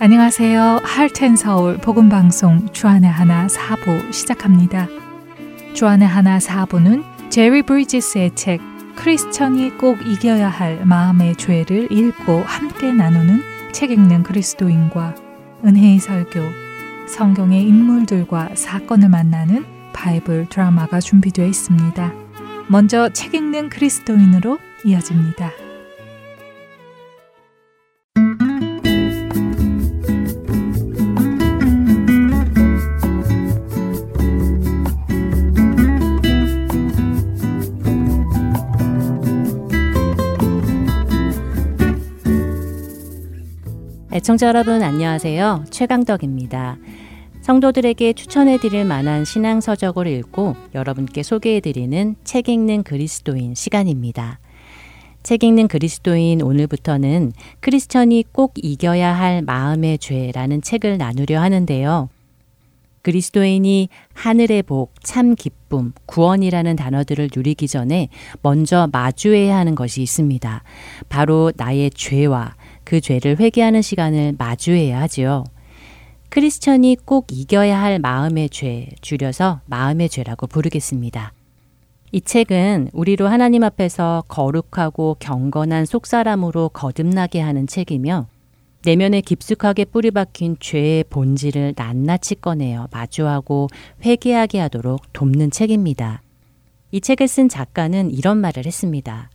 안녕하세요. 할텐 서울 복음 방송 주안의 하나 사부 시작합니다. 주안의 하나 사부는 제리 브리지스의 책 크리스천이 꼭 이겨야 할 마음의 죄를 읽고 함께 나누는 책 읽는 그리스도인과 은혜의 설교, 성경의 인물들과 사건을 만나는 바이블 드라마가 준비되어 있습니다. 먼저 책 읽는 그리스도인으로 이어집니다. 애청자 여러분 안녕하세요. 최강덕입니다. 성도들에게 추천해 드릴 만한 신앙 서적을 읽고 여러분께 소개해 드리는 책 읽는 그리스도인 시간입니다. 책 읽는 그리스도인 오늘부터는 크리스천이 꼭 이겨야 할 마음의 죄라는 책을 나누려 하는데요. 그리스도인이 하늘의 복, 참 기쁨, 구원이라는 단어들을 누리기 전에 먼저 마주해야 하는 것이 있습니다. 바로 나의 죄와 그 죄를 회개하는 시간을 마주해야 하지요. 크리스천이 꼭 이겨야 할 마음의 죄, 줄여서 마음의 죄라고 부르겠습니다. 이 책은 우리로 하나님 앞에서 거룩하고 경건한 속사람으로 거듭나게 하는 책이며 내면에 깊숙하게 뿌리박힌 죄의 본질을 낱낱이 꺼내어 마주하고 회개하게 하도록 돕는 책입니다. 이 책을 쓴 작가는 이런 말을 했습니다.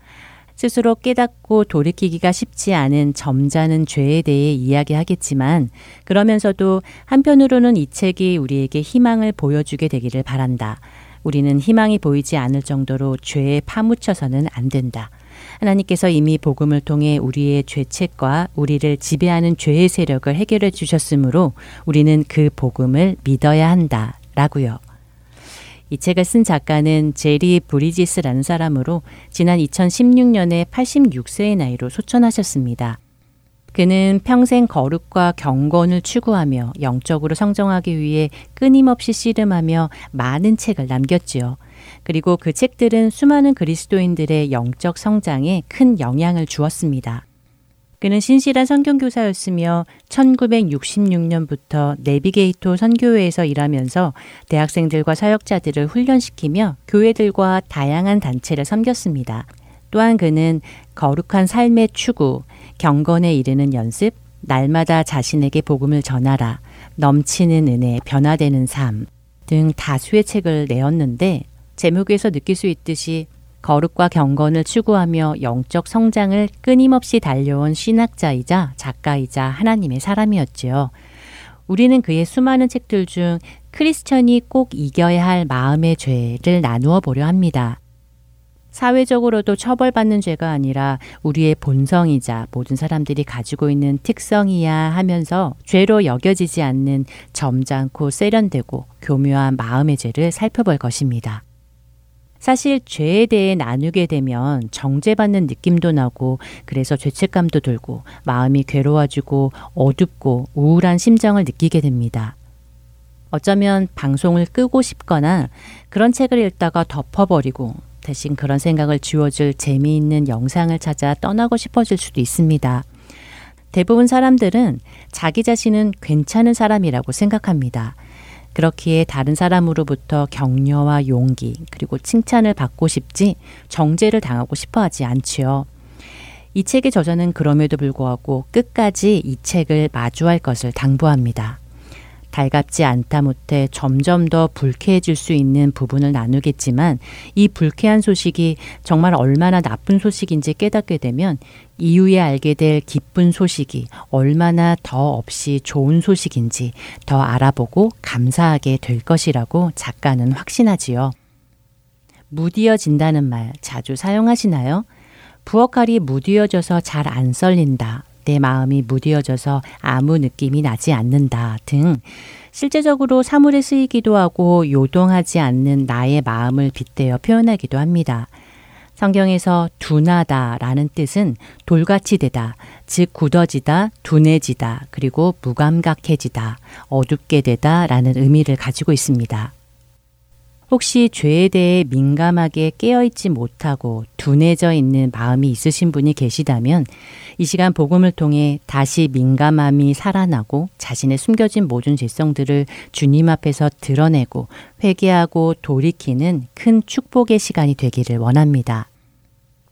스스로 깨닫고 돌이키기가 쉽지 않은 점잖은 죄에 대해 이야기하겠지만 그러면서도 한편으로는 이 책이 우리에게 희망을 보여주게 되기를 바란다. 우리는 희망이 보이지 않을 정도로 죄에 파묻혀서는 안 된다. 하나님께서 이미 복음을 통해 우리의 죄책과 우리를 지배하는 죄의 세력을 해결해 주셨으므로 우리는 그 복음을 믿어야 한다. 라고요. 이 책을 쓴 작가는 제리 브리지스라는 사람으로 지난 2016년에 86세의 나이로 소천하셨습니다. 그는 평생 거룩과 경건을 추구하며 영적으로 성장하기 위해 끊임없이 씨름하며 많은 책을 남겼지요. 그리고 그 책들은 수많은 그리스도인들의 영적 성장에 큰 영향을 주었습니다. 그는 신실한 선경교사였으며 1966년부터 내비게이토 선교회에서 일하면서 대학생들과 사역자들을 훈련시키며 교회들과 다양한 단체를 섬겼습니다. 또한 그는 거룩한 삶의 추구, 경건에 이르는 연습, 날마다 자신에게 복음을 전하라, 넘치는 은혜, 변화되는 삶 등 다수의 책을 내었는데 제목에서 느낄 수 있듯이 거룩과 경건을 추구하며 영적 성장을 끊임없이 달려온 신학자이자 작가이자 하나님의 사람이었지요. 우리는 그의 수많은 책들 중 크리스천이 꼭 이겨야 할 마음의 죄를 나누어 보려 합니다. 사회적으로도 처벌받는 죄가 아니라 우리의 본성이자 모든 사람들이 가지고 있는 특성이야 하면서 죄로 여겨지지 않는 점잖고 세련되고 교묘한 마음의 죄를 살펴볼 것입니다. 사실 죄에 대해 나누게 되면 정죄받는 느낌도 나고 그래서 죄책감도 들고 마음이 괴로워지고 어둡고 우울한 심정을 느끼게 됩니다. 어쩌면 방송을 끄고 싶거나 그런 책을 읽다가 덮어버리고 대신 그런 생각을 지워줄 재미있는 영상을 찾아 떠나고 싶어질 수도 있습니다. 대부분 사람들은 자기 자신은 괜찮은 사람이라고 생각합니다. 그렇기에 다른 사람으로부터 격려와 용기 그리고 칭찬을 받고 싶지 정죄를 당하고 싶어 하지 않지요. 이 책의 저자는 그럼에도 불구하고 끝까지 이 책을 마주할 것을 당부합니다. 달갑지 않다 못해 점점 더 불쾌해질 수 있는 부분을 나누겠지만 이 불쾌한 소식이 정말 얼마나 나쁜 소식인지 깨닫게 되면 이후에 알게 될 기쁜 소식이 얼마나 더 없이 좋은 소식인지 더 알아보고 감사하게 될 것이라고 작가는 확신하지요. 무디어진다는 말 자주 사용하시나요? 부엌칼이 무디어져서 잘 안 썰린다. 내 마음이 무디어져서 아무 느낌이 나지 않는다 등 실제적으로 사물에 쓰이기도 하고 요동하지 않는 나의 마음을 빗대어 표현하기도 합니다. 성경에서 둔하다 라는 뜻은 돌같이 되다, 즉 굳어지다, 둔해지다, 그리고 무감각해지다, 어둡게 되다 라는 의미를 가지고 있습니다. 혹시 죄에 대해 민감하게 깨어있지 못하고 둔해져 있는 마음이 있으신 분이 계시다면 이 시간 복음을 통해 다시 민감함이 살아나고 자신의 숨겨진 모든 죄성들을 주님 앞에서 드러내고 회개하고 돌이키는 큰 축복의 시간이 되기를 원합니다.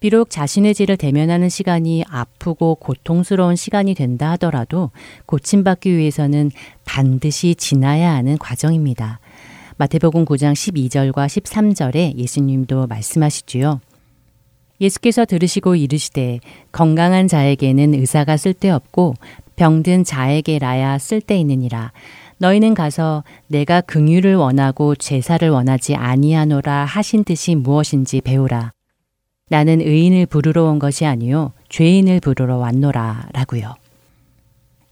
비록 자신의 죄를 대면하는 시간이 아프고 고통스러운 시간이 된다 하더라도 고침받기 위해서는 반드시 지나야 하는 과정입니다. 마태복음 9장 12절과 13절에 예수님도 말씀하시지요. 예수께서 들으시고 이르시되 건강한 자에게는 의사가 쓸데없고 병든 자에게라야 쓸데있느니라. 너희는 가서 내가 긍휼을 원하고 제사를 원하지 아니하노라 하신 뜻이 무엇인지 배우라. 나는 의인을 부르러 온 것이 아니요 죄인을 부르러 왔노라 라고요.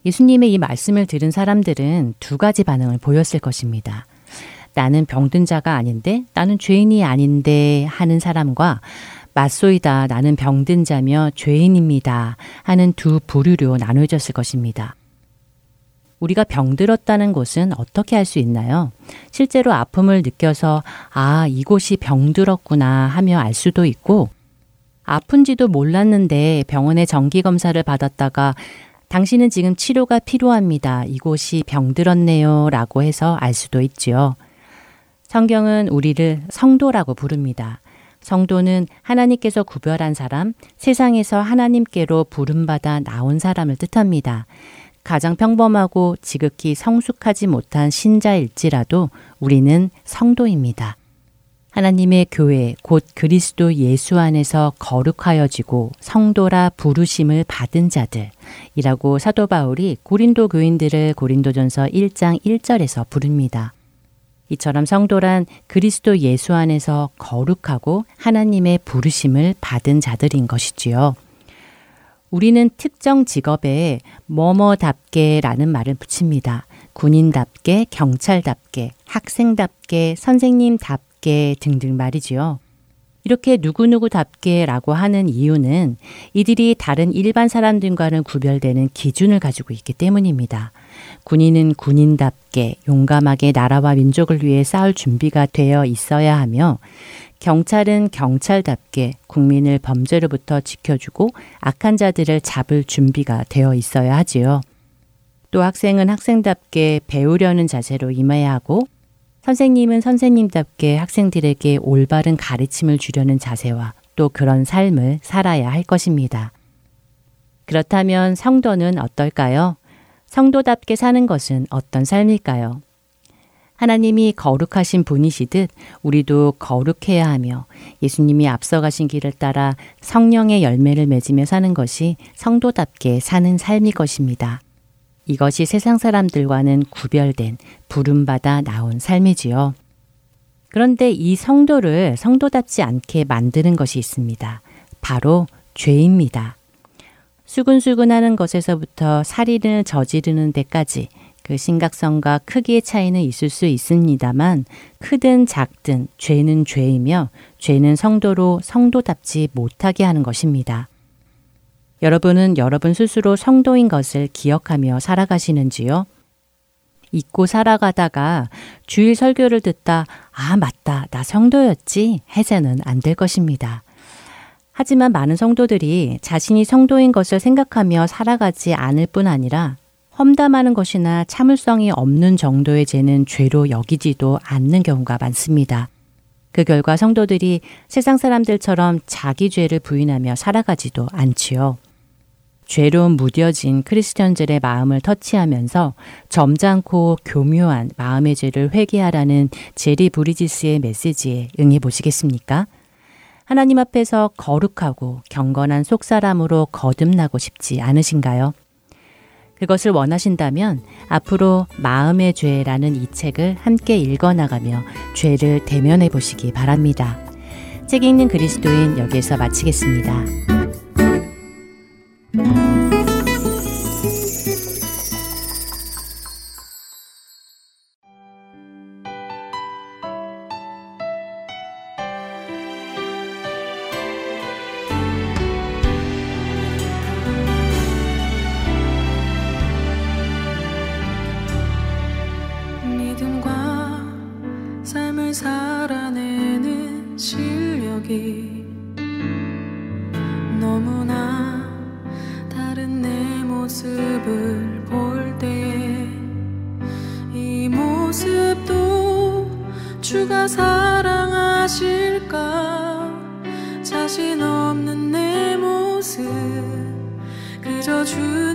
예수님의 이 말씀을 들은 사람들은 두 가지 반응을 보였을 것입니다. 나는 병든 자가 아닌데 나는 죄인이 아닌데 하는 사람과 맞소이다 나는 병든 자며 죄인입니다 하는 두 부류로 나눠졌을 것입니다. 우리가 병들었다는 것은 어떻게 할 수 있나요? 실제로 아픔을 느껴서 아, 이곳이 병들었구나 하며 알 수도 있고 아픈지도 몰랐는데 병원에 정기 검사를 받았다가 당신은 지금 치료가 필요합니다. 이곳이 병들었네요. 라고 해서 알 수도 있지요. 성경은 우리를 성도라고 부릅니다. 성도는 하나님께서 구별한 사람, 세상에서 하나님께로 부름받아 나온 사람을 뜻합니다. 가장 평범하고 지극히 성숙하지 못한 신자일지라도 우리는 성도입니다. 하나님의 교회, 곧 그리스도 예수 안에서 거룩하여지고 성도라 부르심을 받은 자들이라고 사도 바울이 고린도 교인들을 고린도전서 1장 1절에서 부릅니다. 이처럼 성도란 그리스도 예수 안에서 거룩하고 하나님의 부르심을 받은 자들인 것이지요. 우리는 특정 직업에 뭐뭐답게라는 말을 붙입니다. 군인답게, 경찰답게, 학생답게, 선생님답게 등등 말이지요. 이렇게 누구누구답게라고 하는 이유는 이들이 다른 일반 사람들과는 구별되는 기준을 가지고 있기 때문입니다. 군인은 군인답게 용감하게 나라와 민족을 위해 싸울 준비가 되어 있어야 하며 경찰은 경찰답게 국민을 범죄로부터 지켜주고 악한 자들을 잡을 준비가 되어 있어야 하지요. 또 학생은 학생답게 배우려는 자세로 임해야 하고 선생님은 선생님답게 학생들에게 올바른 가르침을 주려는 자세와 또 그런 삶을 살아야 할 것입니다. 그렇다면 성도는 어떨까요? 성도답게 사는 것은 어떤 삶일까요? 하나님이 거룩하신 분이시듯 우리도 거룩해야 하며 예수님이 앞서가신 길을 따라 성령의 열매를 맺으며 사는 것이 성도답게 사는 삶이 것입니다. 이것이 세상 사람들과는 구별된 부름받아 나온 삶이지요. 그런데 이 성도를 성도답지 않게 만드는 것이 있습니다. 바로 죄입니다. 수근수근하는 것에서부터 살인을 저지르는 데까지 그 심각성과 크기의 차이는 있을 수 있습니다만 크든 작든 죄는 죄이며 죄는 성도로 성도답지 못하게 하는 것입니다. 여러분은 여러분 스스로 성도인 것을 기억하며 살아가시는지요? 잊고 살아가다가 주일 설교를 듣다 아 맞다 나 성도였지 해서는 안 될 것입니다. 하지만 많은 성도들이 자신이 성도인 것을 생각하며 살아가지 않을 뿐 아니라 험담하는 것이나 참을성이 없는 정도의 죄는 죄로 여기지도 않는 경우가 많습니다. 그 결과 성도들이 세상 사람들처럼 자기 죄를 부인하며 살아가지도 않지요. 죄로 무뎌진 크리스천들의 마음을 터치하면서 점잖고 교묘한 마음의 죄를 회개하라는 제리 브리지스의 메시지에 응해 보시겠습니까? 하나님 앞에서 거룩하고 경건한 속사람으로 거듭나고 싶지 않으신가요? 그것을 원하신다면 앞으로 마음의 죄라는 이 책을 함께 읽어나가며 죄를 대면해 보시기 바랍니다. 책 읽는 그리스도인 여기에서 마치겠습니다. 그저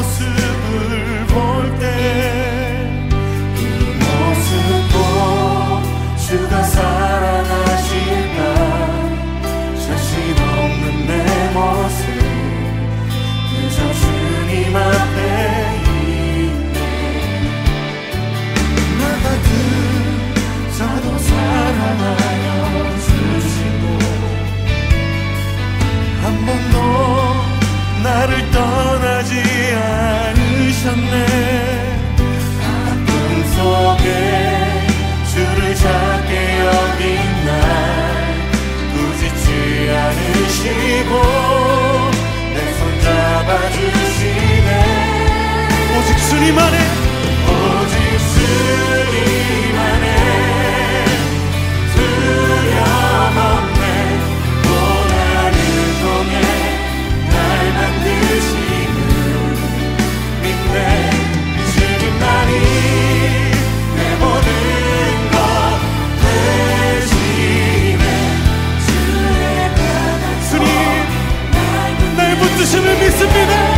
내 붙드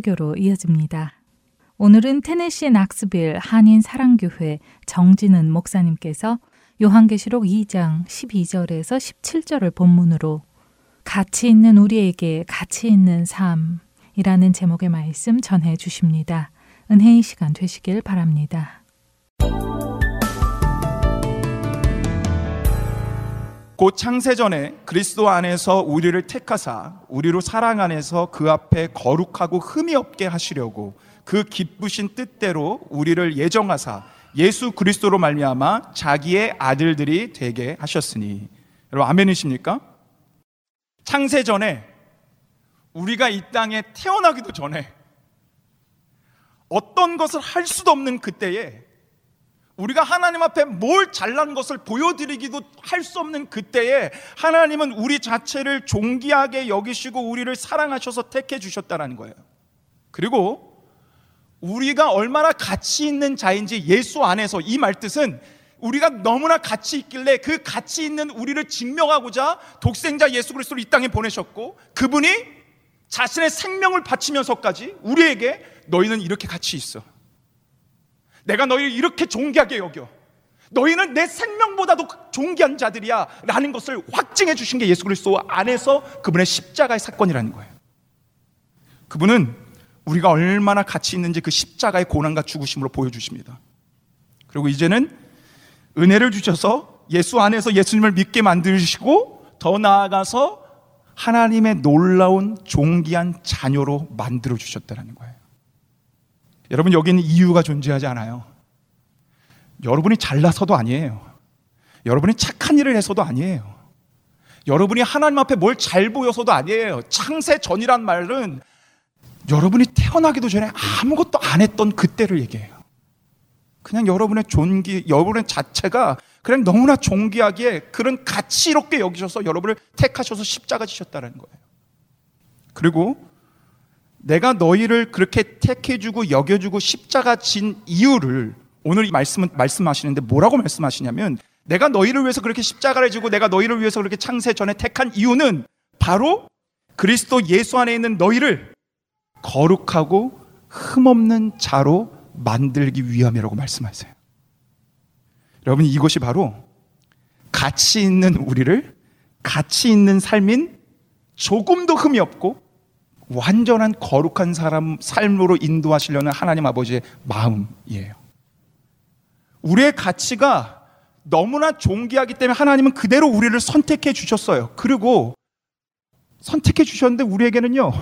설교로 이어집니다. 오늘은 테네시 낙스빌 한인 사랑교회 정진은 목사님께서 요한계시록 2장 12절에서 17절을 본문으로 가치 있는 우리에게 가치 있는 삶이라는 제목의 말씀 전해 주십니다. 은혜의 시간 되시길 바랍니다. 곧 창세전에 그리스도 안에서 우리를 택하사 우리로 사랑 안에서 그 앞에 거룩하고 흠이 없게 하시려고 그 기쁘신 뜻대로 우리를 예정하사 예수 그리스도로 말미암아 자기의 아들들이 되게 하셨으니 여러분 아멘이십니까? 창세전에 우리가 이 땅에 태어나기도 전에 어떤 것을 할 수도 없는 그때에 우리가 하나님 앞에 뭘 잘난 것을 보여드리기도 할 수 없는 그때에 하나님은 우리 자체를 존귀하게 여기시고 우리를 사랑하셔서 택해 주셨다는 거예요. 그리고 우리가 얼마나 가치 있는 자인지 예수 안에서 이 말뜻은 우리가 너무나 가치 있길래 그 가치 있는 우리를 증명하고자 독생자 예수 그리스도를 이 땅에 보내셨고 그분이 자신의 생명을 바치면서까지 우리에게 너희는 이렇게 가치 있어. 내가 너희를 이렇게 존귀하게 여겨. 너희는 내 생명보다도 존귀한 자들이야. 라는 것을 확증해 주신 게 예수 그리스도 안에서 그분의 십자가의 사건이라는 거예요. 그분은 우리가 얼마나 가치 있는지 그 십자가의 고난과 죽으심으로 보여주십니다. 그리고 이제는 은혜를 주셔서 예수 안에서 예수님을 믿게 만드시고 더 나아가서 하나님의 놀라운 존귀한 자녀로 만들어 주셨다는 거예요. 여러분 여기는 이유가 존재하지 않아요. 여러분이 잘나서도 아니에요. 여러분이 착한 일을 해서도 아니에요. 여러분이 하나님 앞에 뭘 잘 보여서도 아니에요. 창세 전이란 말은 여러분이 태어나기도 전에 아무것도 안 했던 그때를 얘기해요. 그냥 여러분의 존귀, 여러분의 자체가 그냥 너무나 존귀하게 그런 가치롭게 여기셔서 여러분을 택하셔서 십자가 지셨다는 거예요. 그리고 내가 너희를 그렇게 택해주고 여겨주고 십자가 진 이유를 오늘 이 말씀은 말씀하시는데 뭐라고 말씀하시냐면 내가 너희를 위해서 그렇게 십자가를 지고 내가 너희를 위해서 그렇게 창세 전에 택한 이유는 바로 그리스도 예수 안에 있는 너희를 거룩하고 흠없는 자로 만들기 위함이라고 말씀하세요. 여러분 이것이 바로 가치 있는 우리를 가치 있는 삶인 조금도 흠이 없고 완전한 거룩한 사람 삶으로 인도하시려는 하나님 아버지의 마음이에요. 우리의 가치가 너무나 존귀하기 때문에 하나님은 그대로 우리를 선택해 주셨어요. 그리고 선택해 주셨는데 우리에게는요,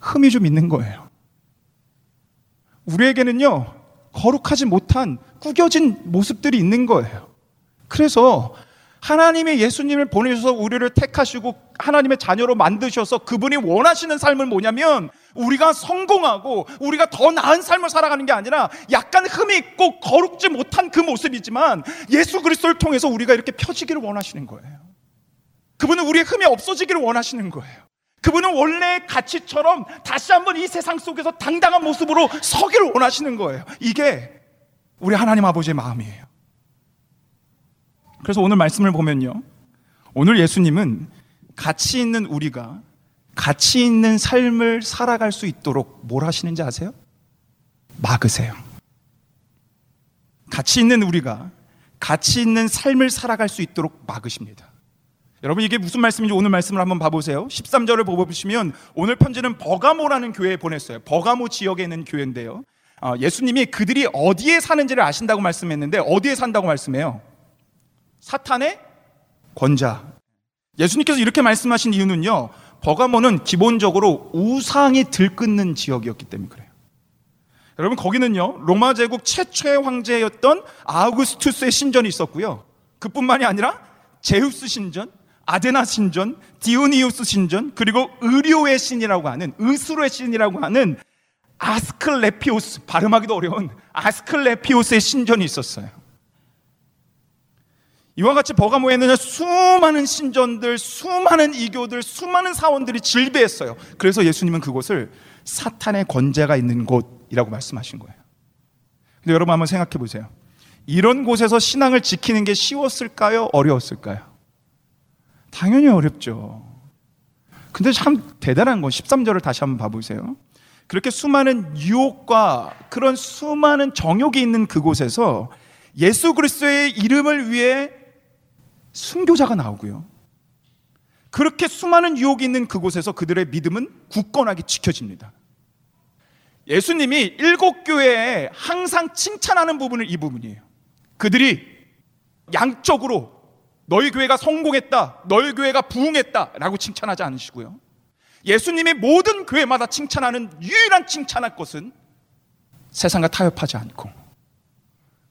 흠이 좀 있는 거예요. 우리에게는요, 거룩하지 못한 구겨진 모습들이 있는 거예요. 그래서 하나님의 예수님을 보내셔서 우리를 택하시고 하나님의 자녀로 만드셔서 그분이 원하시는 삶을 뭐냐면 우리가 성공하고 우리가 더 나은 삶을 살아가는 게 아니라 약간 흠이 있고 거룩지 못한 그 모습이지만 예수 그리스도를 통해서 우리가 이렇게 펴지기를 원하시는 거예요. 그분은 우리의 흠이 없어지기를 원하시는 거예요. 그분은 원래의 가치처럼 다시 한번 이 세상 속에서 당당한 모습으로 서기를 원하시는 거예요. 이게 우리 하나님 아버지의 마음이에요. 그래서 오늘 말씀을 보면요. 오늘 예수님은 가치 있는 우리가 가치 있는 삶을 살아갈 수 있도록 뭘 하시는지 아세요? 막으세요. 가치 있는 우리가 가치 있는 삶을 살아갈 수 있도록 막으십니다. 여러분 이게 무슨 말씀인지 오늘 말씀을 한번 봐보세요. 13절을 보시면 오늘 편지는 버가모라는 교회에 보냈어요. 버가모 지역에 있는 교회인데요. 어, 예수님이 그들이 어디에 사는지를 아신다고 말씀했는데 어디에 산다고 말씀해요? 사탄의 권자. 예수님께서 이렇게 말씀하신 이유는요. 버가모는 기본적으로 우상이 들끓는 지역이었기 때문에 그래요. 여러분 거기는요. 로마 제국 최초의 황제였던 아우구스투스의 신전이 있었고요. 그뿐만이 아니라 제우스 신전, 아데나 신전, 디오니우스 신전, 그리고 의료의 신이라고 하는 의수로의 신이라고 하는 아스클레피오스 발음하기도 어려운 아스클레피오스의 신전이 있었어요. 이와 같이 버가모에는 수많은 신전들, 수많은 이교들, 수많은 사원들이 질비했어요. 그래서 예수님은 그곳을 사탄의 권세가 있는 곳이라고 말씀하신 거예요. 근데 여러분 한번 생각해 보세요. 이런 곳에서 신앙을 지키는 게 쉬웠을까요? 어려웠을까요? 당연히 어렵죠. 근데 참 대단한 건 13절을 다시 한번 봐보세요. 그렇게 수많은 유혹과 그런 수많은 정욕이 있는 그곳에서 예수 그리스도의 이름을 위해 순교자가 나오고요. 그렇게 수많은 유혹이 있는 그곳에서 그들의 믿음은 굳건하게 지켜집니다. 예수님이 일곱 교회에 항상 칭찬하는 부분은 이 부분이에요. 그들이 양적으로 너희 교회가 성공했다, 너희 교회가 부흥했다 라고 칭찬하지 않으시고요. 예수님이 모든 교회마다 칭찬하는 유일한 칭찬할 것은 세상과 타협하지 않고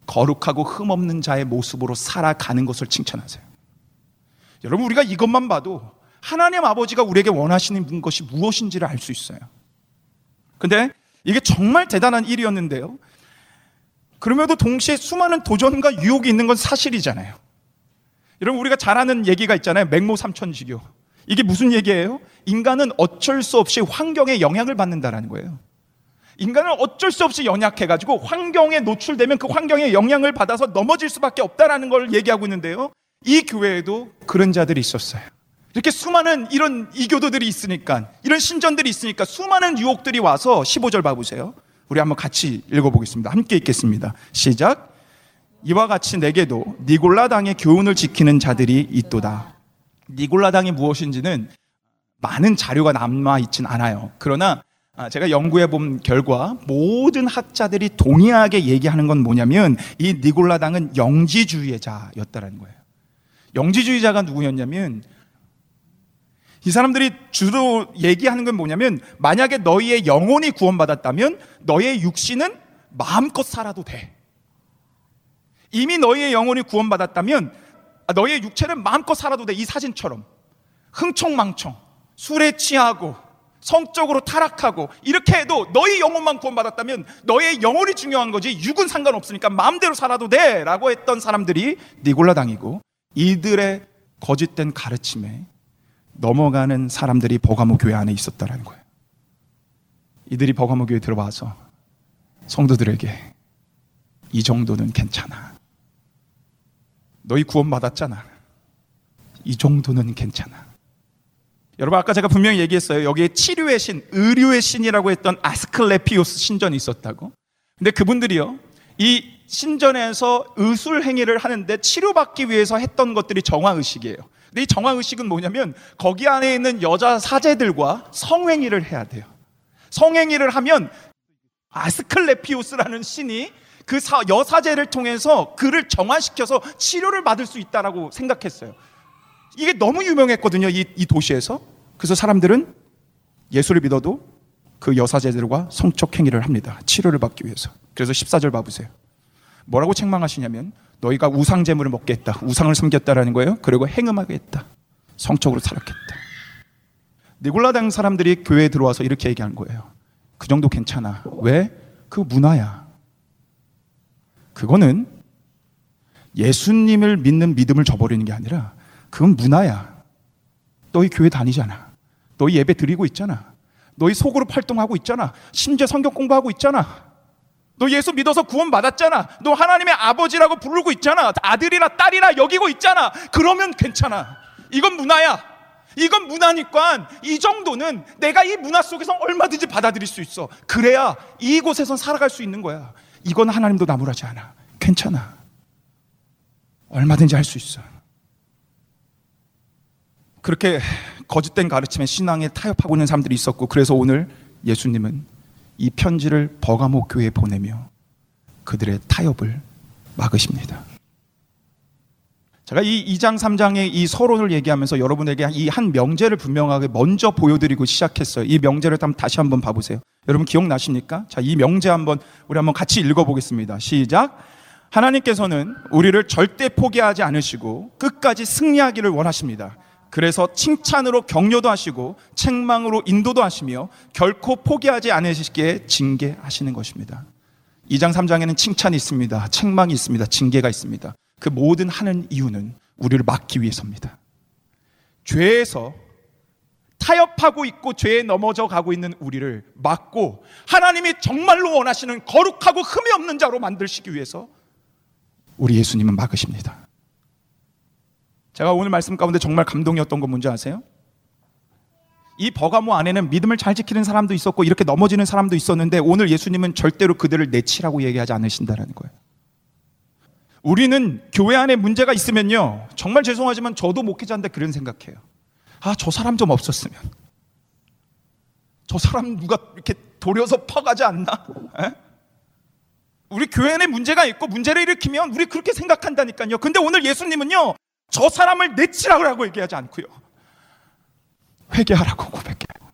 거룩하고 흠없는 자의 모습으로 살아가는 것을 칭찬하세요. 여러분 우리가 이것만 봐도 하나님 아버지가 우리에게 원하시는 것이 무엇인지를 알 수 있어요. 근데 이게 정말 대단한 일이었는데요. 그럼에도 동시에 수많은 도전과 유혹이 있는 건 사실이잖아요. 여러분 우리가 잘 아는 얘기가 있잖아요. 맹모 삼천지교. 이게 무슨 얘기예요? 인간은 어쩔 수 없이 환경에 영향을 받는다라는 거예요. 인간은 어쩔 수 없이 연약해가지고 환경에 노출되면 그 환경에 영향을 받아서 넘어질 수밖에 없다라는 걸 얘기하고 있는데요. 이 교회에도 그런 자들이 있었어요. 이렇게 수많은 이런 이교도들이 있으니까, 이런 신전들이 있으니까 수많은 유혹들이 와서 15절 봐보세요. 우리 한번 같이 읽어보겠습니다. 함께 읽겠습니다. 시작. 이와 같이 내게도 니골라당의 교훈을 지키는 자들이 있도다. 니골라당이 무엇인지는 많은 자료가 남아 있진 않아요. 그러나 아, 제가 연구해 본 결과 모든 학자들이 동의하게 얘기하는 건 뭐냐면 이 니골라당은 영지주의자였다라는 거예요. 영지주의자가 누구였냐면 이 사람들이 주로 얘기하는 건 뭐냐면 만약에 너희의 영혼이 구원받았다면 너희의 육신은 마음껏 살아도 돼. 이미 너희의 영혼이 구원받았다면 아, 너희의 육체는 마음껏 살아도 돼. 이 사진처럼. 흥청망청, 술에 취하고, 성적으로 타락하고, 이렇게 해도 너희 영혼만 구원받았다면 너희의 영혼이 중요한 거지, 육은 상관없으니까 마음대로 살아도 돼. 라고 했던 사람들이 니골라당이고, 이들의 거짓된 가르침에 넘어가는 사람들이 버가모 교회 안에 있었다라는 거예요. 이들이 버가모 교회 들어와서 성도들에게 이 정도는 괜찮아. 너희 구원받았잖아. 이 정도는 괜찮아. 여러분 아까 제가 분명히 얘기했어요. 여기에 치료의 신, 의료의 신이라고 했던 아스클레피오스 신전이 있었다고. 근데 그분들이요. 이 신전에서 의술 행위를 하는데 치료받기 위해서 했던 것들이 정화 의식이에요. 근데 이 정화 의식은 뭐냐면 거기 안에 있는 여자 사제들과 성행위를 해야 돼요. 성행위를 하면 아스클레피오스라는 신이 그 사, 여사제를 통해서 그를 정화시켜서 치료를 받을 수 있다라고 생각했어요. 이게 너무 유명했거든요. 이, 이 도시에서. 그래서 사람들은 예수를 믿어도 그 여사제들과 성적 행위를 합니다. 치료를 받기 위해서. 그래서 14절 봐보세요. 뭐라고 책망하시냐면 너희가 우상 제물을 먹겠다. 우상을 섬겼다라는 거예요. 그리고 행음하게 했다. 성적으로 살았겠다. 니골라당 사람들이 교회에 들어와서 이렇게 얘기한 거예요. 그 정도 괜찮아. 왜? 그 문화야. 그거는 예수님을 믿는 믿음을 저버리는 게 아니라 그건 문화야. 너희 교회 다니잖아. 너희 예배 드리고 있잖아. 너희 속으로 활동하고 있잖아. 심지어 성경 공부하고 있잖아. 너 예수 믿어서 구원 받았잖아. 너 하나님의 아버지라고 부르고 있잖아. 아들이라 딸이라 여기고 있잖아. 그러면 괜찮아. 이건 문화야. 이건 문화니까 이 정도는 내가 이 문화 속에서 얼마든지 받아들일 수 있어. 그래야 이곳에선 살아갈 수 있는 거야. 이건 하나님도 나무라지 않아. 괜찮아. 얼마든지 할 수 있어. 그렇게 거짓된 가르침에 신앙에 타협하고 있는 사람들이 있었고 그래서 오늘 예수님은 이 편지를 버가모 교회에 보내며 그들의 타협을 막으십니다. 제가 이 2장 3장의 이 서론을 얘기하면서 여러분에게 이 한 명제를 분명하게 먼저 보여드리고 시작했어요. 이 명제를 다시 한번 봐보세요. 여러분 기억나십니까? 자, 이 명제 한번 우리 한번 같이 읽어보겠습니다. 시작. 하나님께서는 우리를 절대 포기하지 않으시고 끝까지 승리하기를 원하십니다. 그래서 칭찬으로 격려도 하시고 책망으로 인도도 하시며 결코 포기하지 않으시기에 징계하시는 것입니다. 2장 3장에는 칭찬이 있습니다. 책망이 있습니다. 징계가 있습니다. 그 모든 하는 이유는 우리를 막기 위해서입니다. 죄에서 타협하고 있고 죄에 넘어져 가고 있는 우리를 막고 하나님이 정말로 원하시는 거룩하고 흠이 없는 자로 만들시기 위해서 우리 예수님은 막으십니다. 제가 오늘 말씀 가운데 정말 감동이었던 건 뭔지 아세요? 이 버가모 안에는 믿음을 잘 지키는 사람도 있었고 이렇게 넘어지는 사람도 있었는데 오늘 예수님은 절대로 그들을 내치라고 얘기하지 않으신다라는 거예요. 우리는 교회 안에 문제가 있으면요. 정말 죄송하지만 저도 목회자인데 그런 생각해요. 아, 저 사람 좀 없었으면. 저 사람 누가 이렇게 도려서 퍼가지 않나? 에? 우리 교회 안에 문제가 있고 문제를 일으키면 우리 그렇게 생각한다니까요. 근데 오늘 예수님은요. 저 사람을 내치라고 얘기하지 않고요. 회개하라고 고백해요.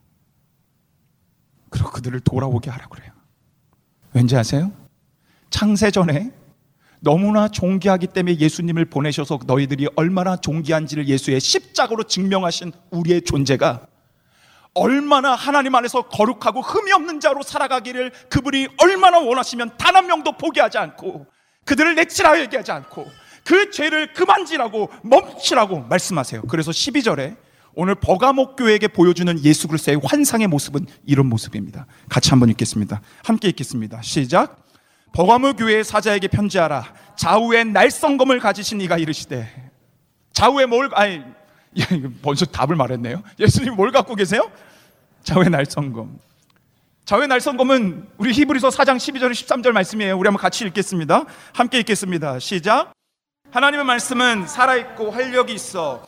그리고 그들을 돌아오게 하라고 그래요. 왠지 아세요? 창세전에 너무나 존귀하기 때문에 예수님을 보내셔서 너희들이 얼마나 존귀한지를 예수의 십자가로 증명하신 우리의 존재가 얼마나 하나님 안에서 거룩하고 흠이 없는 자로 살아가기를 그분이 얼마나 원하시면 단 한 명도 포기하지 않고 그들을 내치라 얘기하지 않고 그 죄를 그만지라고 멈추라고 말씀하세요. 그래서 12절에 오늘 버가목 교회에게 보여주는 예수 그리스도의 환상의 모습은 이런 모습입니다. 같이 한번 읽겠습니다. 함께 읽겠습니다. 시작. 버가목 교회의 사자에게 편지하라. 좌우에 날성검을 가지신 이가 이르시되 좌우에 뭘 아니 벌써 답을 말했네요. 예수님 뭘 갖고 계세요? 좌우에 날성검. 좌우의 날성검은 우리 히브리서 4장 12절 13절 말씀이에요. 우리 한번 같이 읽겠습니다. 함께 읽겠습니다. 시작. 하나님의 말씀은 살아있고 활력이 있어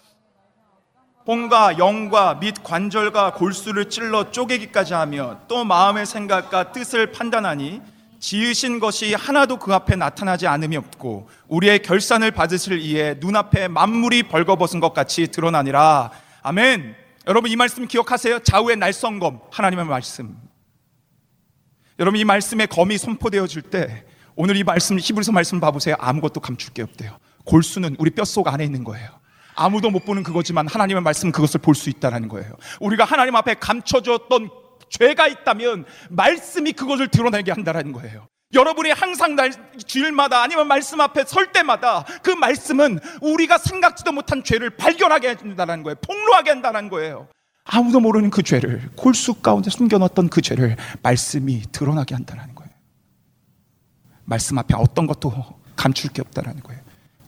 혼과 영과 및 관절과 골수를 찔러 쪼개기까지 하며 또 마음의 생각과 뜻을 판단하니 지으신 것이 하나도 그 앞에 나타나지 않음이 없고 우리의 결산을 받으실 이에 눈앞에 만물이 벌거벗은 것 같이 드러나니라. 아멘. 여러분 이 말씀 기억하세요? 좌우의 날성검 하나님의 말씀. 여러분 이 말씀의 검이 선포되어질 때 오늘 이 말씀 히브리서 말씀 봐보세요. 아무것도 감출 게 없대요. 골수는 우리 뼛속 안에 있는 거예요. 아무도 못 보는 그거지만 하나님의 말씀 그것을 볼 수 있다라는 거예요. 우리가 하나님 앞에 감춰졌던 죄가 있다면 말씀이 그것을 드러내게 한다라는 거예요. 여러분이 항상 날 주일마다 아니면 말씀 앞에 설 때마다 그 말씀은 우리가 생각지도 못한 죄를 발견하게 해준다는 거예요. 폭로하게 한다는 거예요. 아무도 모르는 그 죄를 골수 가운데 숨겨놨던 그 죄를 말씀이 드러나게 한다는 거예요. 말씀 앞에 어떤 것도 감출 게 없다라는 거예요.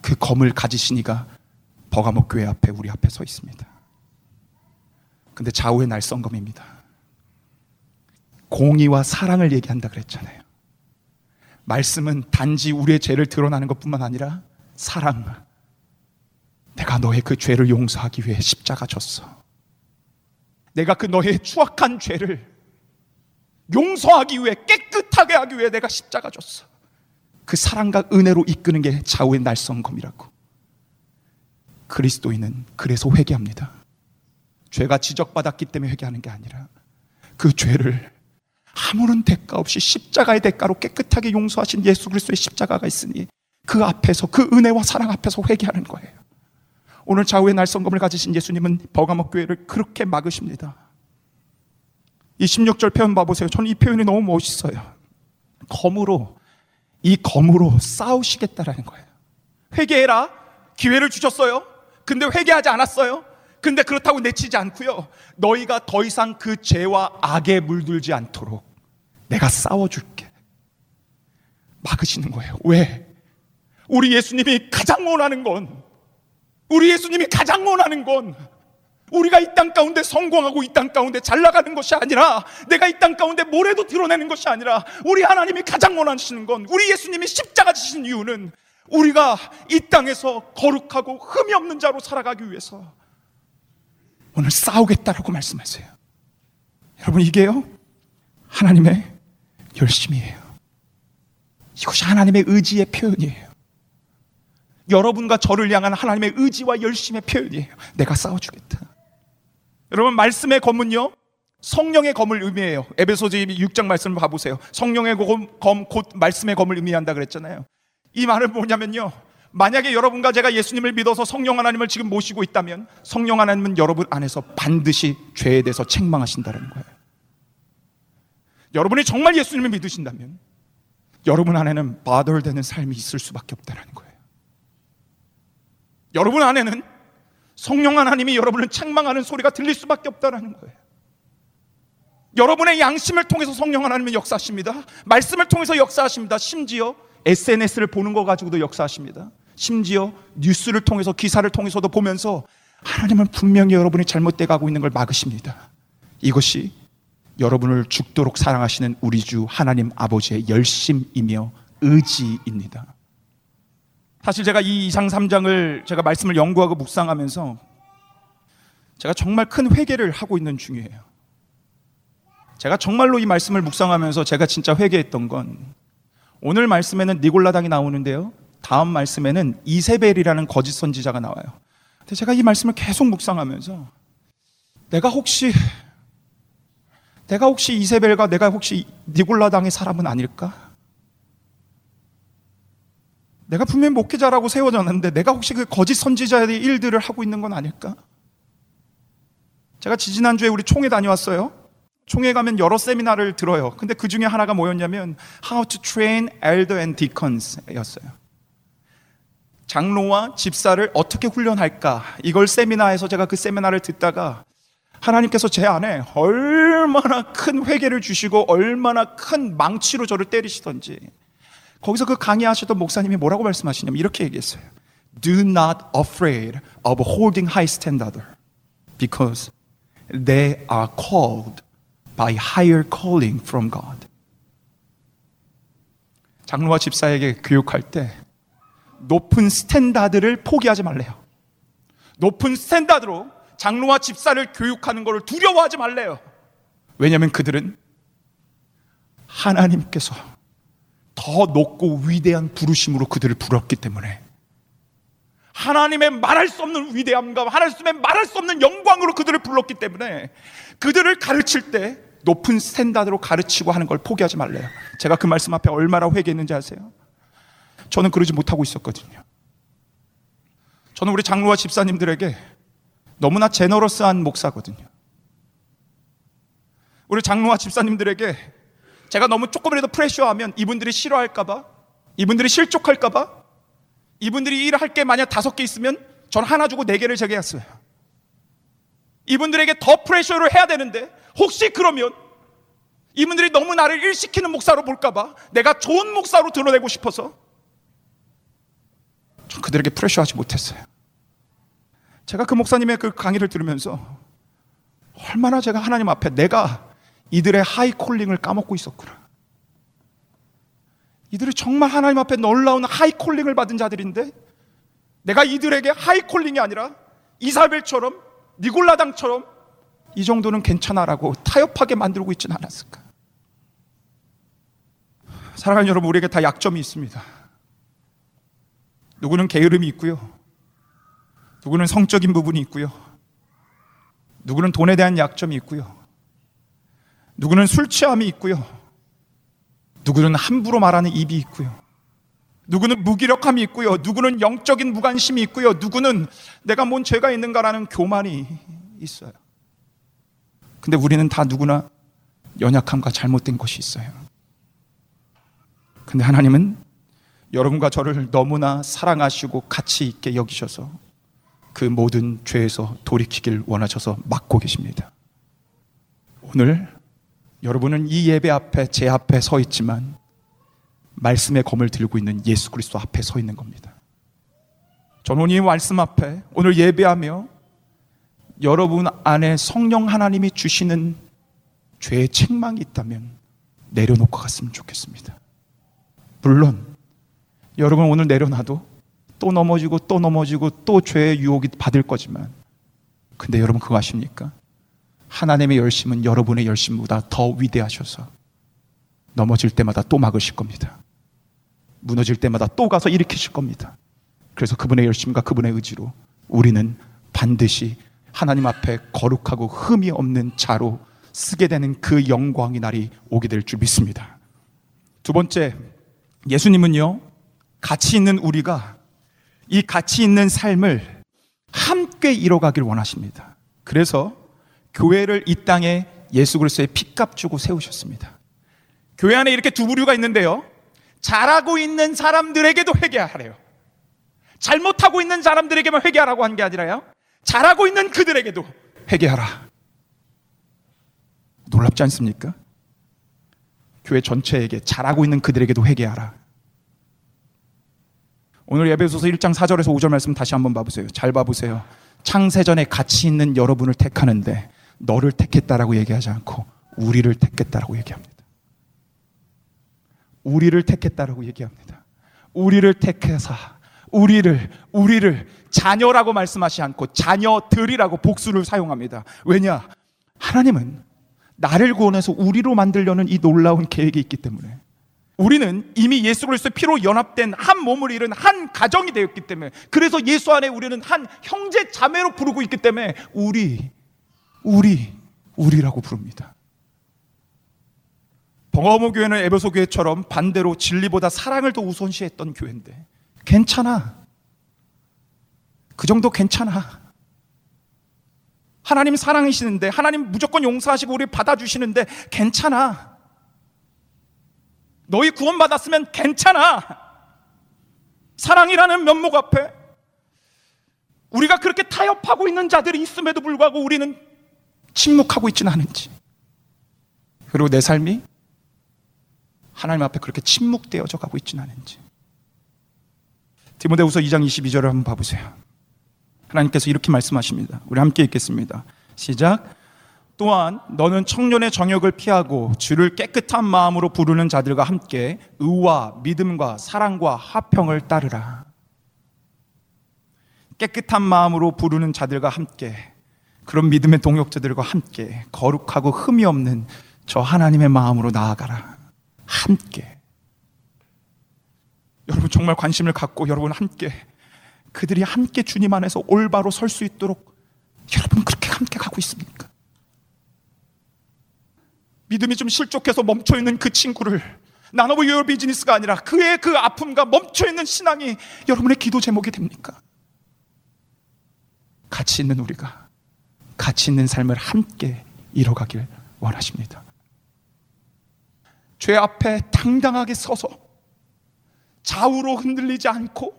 그 검을 가지신 이가 버가목 교회 앞에 우리 앞에 서 있습니다. 근데 좌우의 날성검입니다. 공의와 사랑을 얘기한다 그랬잖아요. 말씀은 단지 우리의 죄를 드러나는 것뿐만 아니라 사랑. 내가 너의 그 죄를 용서하기 위해 십자가 졌어. 내가 그 너의 추악한 죄를 용서하기 위해 깨끗하게 하기 위해 내가 십자가 졌어. 그 사랑과 은혜로 이끄는 게 좌우의 날성검이라고. 그리스도인은 그래서 회개합니다. 죄가 지적받았기 때문에 회개하는 게 아니라 그 죄를 아무런 대가 없이 십자가의 대가로 깨끗하게 용서하신 예수 그리스도의 십자가가 있으니 그 앞에서 그 은혜와 사랑 앞에서 회개하는 거예요. 오늘 좌우의 날성검을 가지신 예수님은 버가목 교회를 그렇게 막으십니다. 이 16절 표현 봐보세요. 저는 이 표현이 너무 멋있어요. 검으로 이 검으로 싸우시겠다라는 거예요. 회개해라. 기회를 주셨어요. 근데 회개하지 않았어요. 근데 그렇다고 내치지 않고요. 너희가 더 이상 그 죄와 악에 물들지 않도록 내가 싸워줄게. 막으시는 거예요. 왜? 우리 예수님이 가장 원하는 건, 우리 예수님이 가장 원하는 건, 우리가 이 땅 가운데 성공하고 이 땅 가운데 잘 나가는 것이 아니라 내가 이 땅 가운데 뭐래도 드러내는 것이 아니라 우리 하나님이 가장 원하시는 건 우리 예수님이 십자가 지신 이유는 우리가 이 땅에서 거룩하고 흠이 없는 자로 살아가기 위해서 오늘 싸우겠다라고 말씀하세요. 여러분 이게요 하나님의 열심이에요. 이것이 하나님의 의지의 표현이에요. 여러분과 저를 향한 하나님의 의지와 열심의 표현이에요. 내가 싸워주겠다. 여러분 말씀의 검은요 성령의 검을 의미해요. 에베소서 6장 말씀을 봐보세요. 성령의 검, 검, 곧 말씀의 검을 의미한다 그랬잖아요. 이 말은 뭐냐면요. 만약에 여러분과 제가 예수님을 믿어서 성령 하나님을 지금 모시고 있다면 성령 하나님은 여러분 안에서 반드시 죄에 대해서 책망하신다는 거예요. 여러분이 정말 예수님을 믿으신다면 여러분 안에는 바덜되는 삶이 있을 수밖에 없다는 거예요. 여러분 안에는 성령 하나님이 여러분을 책망하는 소리가 들릴 수밖에 없다는 거예요. 여러분의 양심을 통해서 성령 하나님은 역사하십니다. 말씀을 통해서 역사하십니다. 심지어 SNS를 보는 거 가지고도 역사하십니다. 심지어 뉴스를 통해서 기사를 통해서도 보면서 하나님은 분명히 여러분이 잘못돼 가고 있는 걸 막으십니다. 이것이 여러분을 죽도록 사랑하시는 우리 주 하나님 아버지의 열심이며 의지입니다. 사실 제가 이 2상 3장을 제가 말씀을 연구하고 묵상하면서 제가 정말 큰 회개를 하고 있는 중이에요. 제가 정말로 이 말씀을 묵상하면서 제가 진짜 회개했던 건 오늘 말씀에는 니골라당이 나오는데요. 다음 말씀에는 이세벨이라는 거짓 선지자가 나와요. 근데 제가 이 말씀을 계속 묵상하면서 내가 혹시 내가 혹시 이세벨과 내가 혹시 니골라당의 사람은 아닐까? 내가 분명히 목회자라고 세워졌는데 내가 혹시 그 거짓 선지자의 일들을 하고 있는 건 아닐까? 제가 지지난주에 우리 총회 다녀왔어요. 총회 가면 여러 세미나를 들어요. 근데 그 중에 하나가 뭐였냐면 How to train elder and deacons 였어요. 장로와 집사를 어떻게 훈련할까? 이걸 세미나에서 제가 그 세미나를 듣다가 하나님께서 제 안에 얼마나 큰 회개를 주시고 얼마나 큰 망치로 저를 때리시던지 거기서 그 강의하셨던 목사님이 뭐라고 말씀하시냐면 이렇게 얘기했어요. Do not afraid of holding high standard because they are called by higher calling from God. 장로와 집사에게 교육할 때 높은 standard를 포기하지 말래요. 높은 standard로 장로와 집사를 교육하는 것을 두려워하지 말래요. 왜냐하면 그들은 하나님께서 더 높고 위대한 부르심으로 그들을 불렀기 때문에 하나님의 말할 수 없는 위대함과 하나님의 말할 수 없는 영광으로 그들을 불렀기 때문에 그들을 가르칠 때 높은 스탠다드로 가르치고 하는 걸 포기하지 말래요. 제가 그 말씀 앞에 얼마나 회개했는지 아세요? 저는 그러지 못하고 있었거든요. 저는 우리 장로와 집사님들에게 너무나 제너러스한 목사거든요. 우리 장로와 집사님들에게 제가 너무 조금이라도 프레셔하면 이분들이 싫어할까봐, 이분들이 실족할까봐, 이분들이 일을 할게 만약 다섯 개 있으면 전 하나 주고 네 개를 제게 했어요. 이분들에게 더 프레셔를 해야 되는데 혹시 그러면 이분들이 너무 나를 일시키는 목사로 볼까봐 내가 좋은 목사로 드러내고 싶어서 전 그들에게 프레셔하지 못했어요. 제가 그 목사님의 그 강의를 들으면서 얼마나 제가 하나님 앞에 내가 이들의 high calling을 까먹고 있었구나. 이들이 정말 하나님 앞에 놀라운 high calling을 받은 자들인데 내가 이들에게 high calling이 아니라 이사벨처럼 니골라당처럼 이 정도는 괜찮아라고 타협하게 만들고 있지는 않았을까? 사랑하는 여러분, 우리에게 다 약점이 있습니다. 누구는 게으름이 있고요. 누구는 성적인 부분이 있고요. 누구는 돈에 대한 약점이 있고요. 누구는 술 취함이 있고요. 누구는 함부로 말하는 입이 있고요. 누구는 무기력함이 있고요. 누구는 영적인 무관심이 있고요. 누구는 내가 뭔 죄가 있는가라는 교만이 있어요. 근데 우리는 다 누구나 연약함과 잘못된 것이 있어요. 근데 하나님은 여러분과 저를 너무나 사랑하시고 가치 있게 여기셔서 그 모든 죄에서 돌이키길 원하셔서 막고 계십니다. 오늘 여러분은 이 예배 앞에 제 앞에 서 있지만 말씀의 검을 들고 있는 예수 그리스도 앞에 서 있는 겁니다. 저는 이 말씀 앞에 오늘 예배하며 여러분 안에 성령 하나님이 주시는 죄의 책망이 있다면 내려놓고 갔으면 좋겠습니다. 물론 여러분 오늘 내려놔도 또 넘어지고 또 넘어지고 또 죄의 유혹이 받을 거지만 근데 여러분 그거 아십니까? 하나님의 열심은 여러분의 열심보다 더 위대하셔서 넘어질 때마다 또 막으실 겁니다. 무너질 때마다 또 가서 일으키실 겁니다. 그래서 그분의 열심과 그분의 의지로 우리는 반드시 하나님 앞에 거룩하고 흠이 없는 자로 쓰게 되는 그 영광의 날이 오게 될 줄 믿습니다. 두 번째, 예수님은요, 가치 있는 우리가 이 가치 있는 삶을 함께 이뤄가길 원하십니다. 그래서 교회를 이 땅에 예수 그리스도의 피값 주고 세우셨습니다. 교회 안에 이렇게 두 부류가 있는데요. 잘하고 있는 사람들에게도 회개하래요. 잘못하고 있는 사람들에게만 회개하라고 한 게 아니라요. 잘하고 있는 그들에게도 회개하라. 놀랍지 않습니까? 교회 전체에게 잘하고 있는 그들에게도 회개하라. 오늘 예배소서 1장 4절에서 5절 말씀 다시 한번 봐보세요. 잘 봐보세요. 창세전에 가치 있는 여러분을 택하는데 너를 택했다라고 얘기하지 않고 우리를 택했다라고 얘기합니다. 우리를 택했다라고 얘기합니다. 우리를 택해서 우리를 우리를 자녀라고 말씀하지 않고 자녀들이라고 복수를 사용합니다. 왜냐? 하나님은 나를 구원해서 우리로 만들려는 이 놀라운 계획이 있기 때문에 우리는 이미 예수 그리스도의 피로 연합된 한 몸을 이룬 한 가정이 되었기 때문에 그래서 예수 안에 우리는 한 형제 자매로 부르고 있기 때문에 우리 우리 우리라고 부릅니다. 버가모 교회는 에베소 교회처럼 반대로 진리보다 사랑을 더 우선시했던 교회인데 괜찮아. 그 정도 괜찮아. 하나님 사랑이시는데 하나님 무조건 용서하시고 우리 받아주시는데 괜찮아. 너희 구원받았으면 괜찮아. 사랑이라는 면목 앞에 우리가 그렇게 타협하고 있는 자들이 있음에도 불구하고 우리는 침묵하고 있지는 않은지. 그리고 내 삶이 하나님 앞에 그렇게 침묵되어져 가고 있지는 않은지. 디모데후서 2장 22절을 한번 봐보세요. 하나님께서 이렇게 말씀하십니다. 우리 함께 읽겠습니다. 시작. 또한 너는 청년의 정욕을 피하고 주를 깨끗한 마음으로 부르는 자들과 함께 의와 믿음과 사랑과 화평을 따르라. 깨끗한 마음으로 부르는 자들과 함께 그런 믿음의 동역자들과 함께 거룩하고 흠이 없는 저 하나님의 마음으로 나아가라. 함께. 여러분 정말 관심을 갖고 여러분 함께 그들이 함께 주님 안에서 올바로 설 수 있도록 여러분 그렇게 함께 가고 있습니까? 믿음이 좀 실족해서 멈춰 있는 그 친구를 none of your business가 아니라 그의 그 아픔과 멈춰 있는 신앙이 여러분의 기도 제목이 됩니까? 가치 있는 우리가 가치 있는 삶을 함께 이뤄가길 원하십니다. 죄 앞에 당당하게 서서 좌우로 흔들리지 않고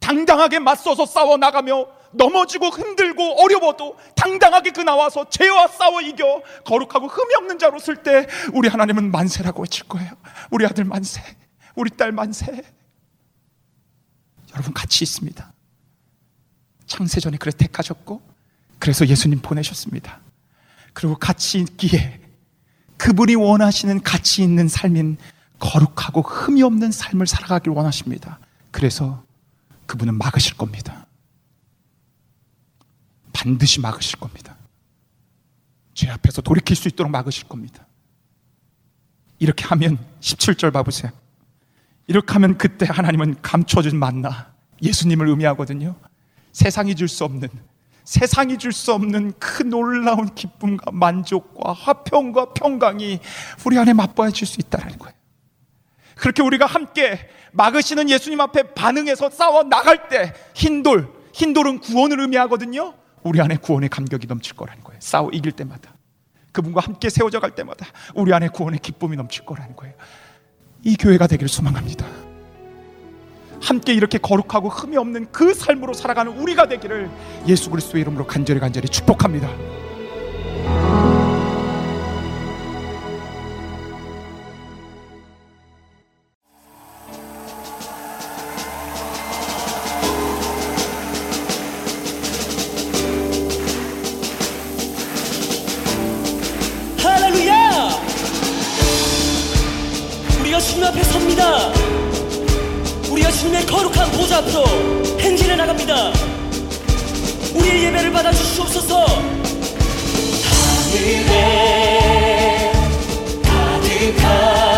당당하게 맞서서 싸워 나가며 넘어지고 흔들고 어려워도 당당하게 그 나와서 죄와 싸워 이겨 거룩하고 흠이 없는 자로 쓸 때 우리 하나님은 만세라고 외칠 거예요. 우리 아들 만세, 우리 딸 만세. 여러분 같이 있습니다. 창세전에 그래 택하셨고 그래서 예수님 보내셨습니다. 그리고 같이 있기에 그분이 원하시는 가치 있는 삶인 거룩하고 흠이 없는 삶을 살아가길 원하십니다. 그래서 그분은 막으실 겁니다. 반드시 막으실 겁니다. 죄 앞에서 돌이킬 수 있도록 막으실 겁니다. 이렇게 하면 17절 봐보세요. 이렇게 하면 그때 하나님은 감춰진 만나 예수님을 의미하거든요. 세상이 줄 수 없는 세상이 줄 수 없는 그 놀라운 기쁨과 만족과 화평과 평강이 우리 안에 맛보아질 수 있다는 거예요. 그렇게 우리가 함께 막으시는 예수님 앞에 반응해서 싸워 나갈 때 흰돌, 흰돌은 구원을 의미하거든요. 우리 안에 구원의 감격이 넘칠 거라는 거예요. 싸워 이길 때마다. 그분과 함께 세워져 갈 때마다 우리 안에 구원의 기쁨이 넘칠 거라는 거예요. 이 교회가 되기를 소망합니다. 함께 이렇게 거룩하고 흠이 없는 그 삶으로 살아가는 우리가 되기를 예수 그리스도의 이름으로 간절히 간절히 축복합니다. 우리가 주님 앞에 섭니다. 주님의 거룩한 보좌 앞으로 행진해 나갑니다. 우리의 예배를 받아 주시옵소서. 하늘에 가득한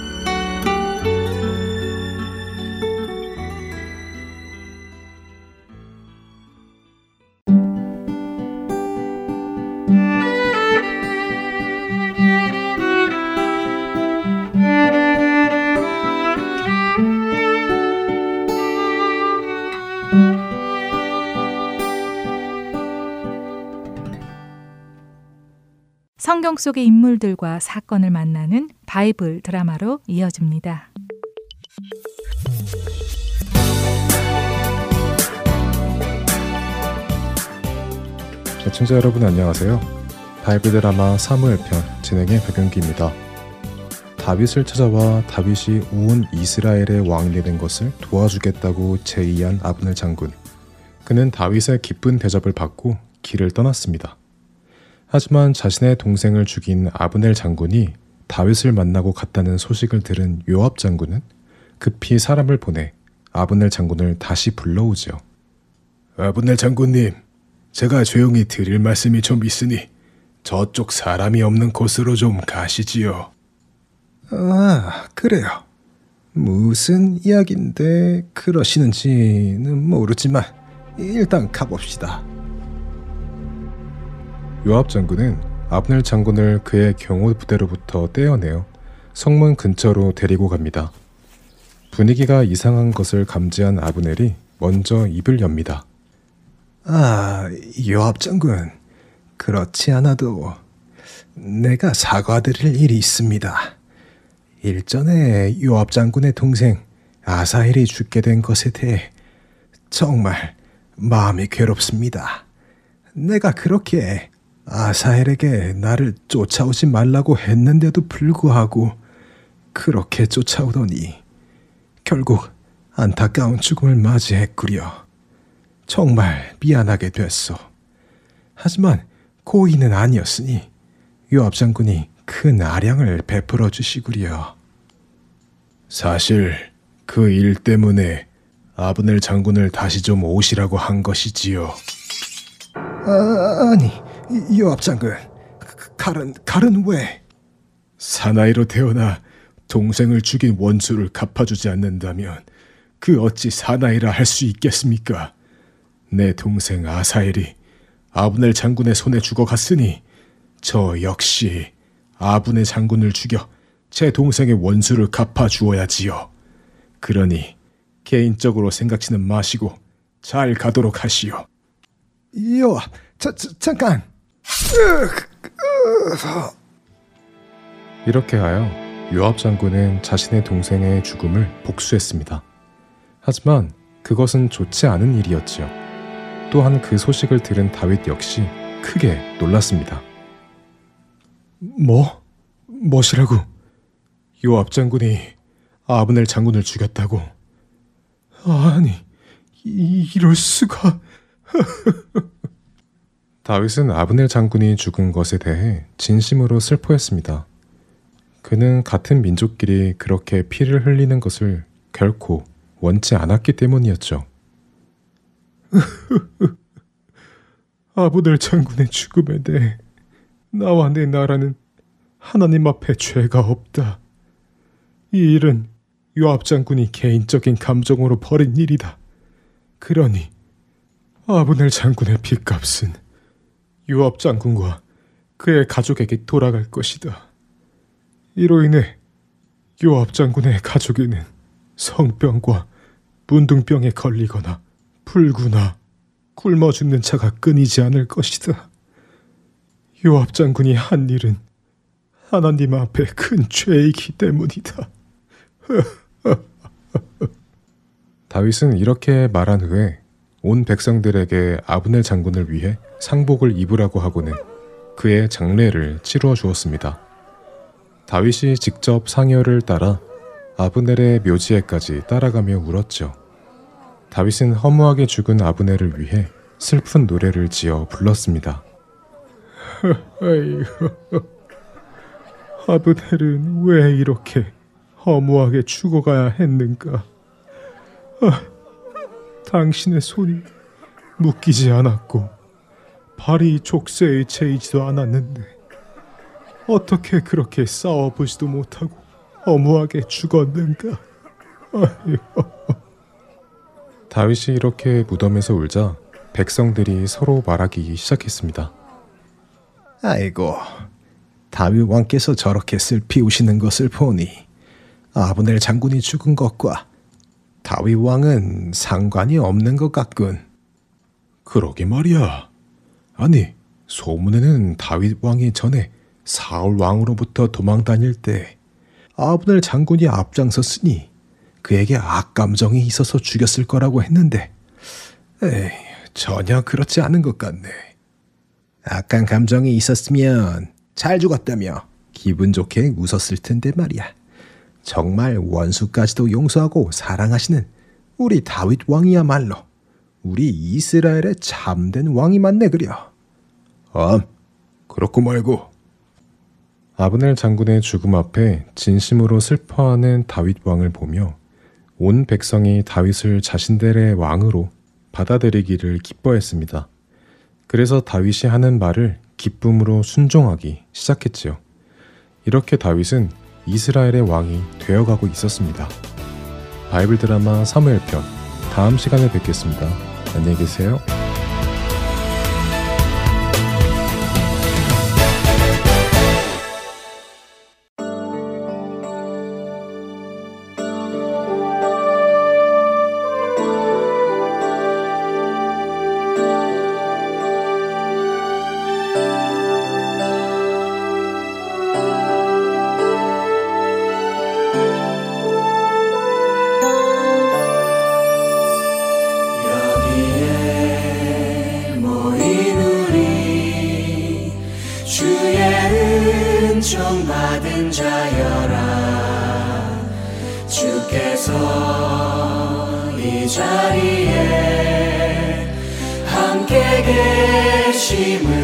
성경 속의 인물들과 사건을 만나는 바이블 드라마로 이어집니다. 시청자 여러분 안녕하세요. 바이블 드라마 사무엘 편 진행의 박윤기입니다. 다윗을 찾아와 다윗이 온 이스라엘의 왕이 되는 것을 도와주겠다고 제의한 아브넬 장군. 그는 다윗의 기쁜 대접을 받고 길을 떠났습니다. 하지만 자신의 동생을 죽인 아브넬 장군이 다윗을 만나고 갔다는 소식을 들은 요압 장군은 급히 사람을 보내 아브넬 장군을 다시 불러오지요. 아브넬 장군님, 제가 조용히 드릴 말씀이 좀 있으니 저쪽 사람이 없는 곳으로 좀 가시지요. 아, 그래요. 무슨 이야기인데 그러시는지는 모르지만 일단 가봅시다. 요압 장군은 아브넬 장군을 그의 경호 부대로부터 떼어내어 성문 근처로 데리고 갑니다. 분위기가 이상한 것을 감지한 아브넬이 먼저 입을 엽니다. 아, 요압 장군. 그렇지 않아도 내가 사과드릴 일이 있습니다. 일전에 요압 장군의 동생 아사헬이 죽게 된 것에 대해 정말 마음이 괴롭습니다. 내가 그렇게 아사헬에게 나를 쫓아오지 말라고 했는데도 불구하고 그렇게 쫓아오더니 결국 안타까운 죽음을 맞이했구려. 정말 미안하게 됐어. 하지만 고의는 아니었으니 요압 장군이 큰 아량을 베풀어 주시구려. 사실 그 일 때문에 아브넬 장군을 다시 좀 오시라고 한 것이지요. 아, 아니, 요압 장군, 칼은 칼은 왜? 사나이로 태어나 동생을 죽인 원수를 갚아주지 않는다면 그 어찌 사나이라 할 수 있겠습니까? 내 동생 아사엘이 아브넬 장군의 손에 죽어갔으니 저 역시 아브넬 장군을 죽여 제 동생의 원수를 갚아 주어야지요. 그러니 개인적으로 생각지는 마시고 잘 가도록 하시오. 자, 잠깐. 이렇게 하여 요압 장군은 자신의 동생의 죽음을 복수했습니다. 하지만 그것은 좋지 않은 일이었지요. 또한 그 소식을 들은 다윗 역시 크게 놀랐습니다. 뭐? 뭐시라고? 요압 장군이 아브넬 장군을 죽였다고? 아니, 이, 이럴 수가... 다윗은 아브넬 장군이 죽은 것에 대해 진심으로 슬퍼했습니다. 그는 같은 민족끼리 그렇게 피를 흘리는 것을 결코 원치 않았기 때문이었죠. 아브넬 장군의 죽음에 대해 나와 내 나라는 하나님 앞에 죄가 없다. 이 일은 요압 장군이 개인적인 감정으로 벌인 일이다. 그러니 아브넬 장군의 빚값은 유업 장군과 그의 가족에게 돌아갈 것이다. 이로 인해 요압 장군의 가족에는 성병과 문둥병에 걸리거나 불구나 굶어 죽는 자가 끊이지 않을 것이다. 요압 장군이 한 일은 하나님 앞에 큰 죄이기 때문이다. 다윗은 이렇게 말한 후에 온 백성들에게 아브넬 장군을 위해 상복을 입으라고 하고는 그의 장례를 치루어 주었습니다. 다윗이 직접 상여를 따라 아브넬의 묘지에까지 따라가며 울었죠. 다윗은 허무하게 죽은 아브넬을 위해 슬픈 노래를 지어 불렀습니다. 아브넬은 왜 이렇게 허무하게 죽어가야 했는가? 아, 당신의 손이 묶이지 않았고 발이 족쇄에 채이지도 않았는데 어떻게 그렇게 싸워보지도 못하고 허무하게 죽었는가? 다윗이 이렇게 무덤에서 울자 백성들이 서로 말하기 시작했습니다. 아이고, 다윗 왕께서 저렇게 슬피 우시는 것을 보니 아브넬 장군이 죽은 것과 다윗 왕은 상관이 없는 것 같군. 그러게 말이야. 아니, 소문에는 다윗 왕이 전에 사울 왕으로부터 도망 다닐 때 아브넬 장군이 앞장섰으니 그에게 악감정이 있어서 죽였을 거라고 했는데, 에이, 전혀 그렇지 않은 것 같네. 악한 감정이 있었으면 잘 죽었다며 기분 좋게 웃었을 텐데 말이야. 정말 원수까지도 용서하고 사랑하시는 우리 다윗 왕이야말로 우리 이스라엘의 참된 왕이 맞네 그려. 아, 그렇고 말고. 아브넬 장군의 죽음 앞에 진심으로 슬퍼하는 다윗 왕을 보며 온 백성이 다윗을 자신들의 왕으로 받아들이기를 기뻐했습니다. 그래서 다윗이 하는 말을 기쁨으로 순종하기 시작했지요. 이렇게 다윗은 이스라엘의 왕이 되어가고 있었습니다. 바이블 드라마 사무엘 편 다음 시간에 뵙겠습니다. 안녕히 계세요. 은총 받은 자여라. 주께서 이 자리에 함께 계심을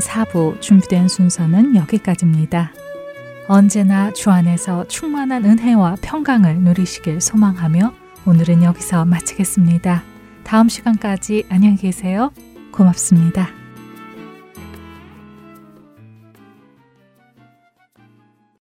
4부 준비된 순서는 여기까지입니다. 언제나 주 안에서 충만한 은혜와 평강을 누리시길 소망하며 오늘은 여기서 마치겠습니다. 다음 시간까지 안녕히 계세요. 고맙습니다.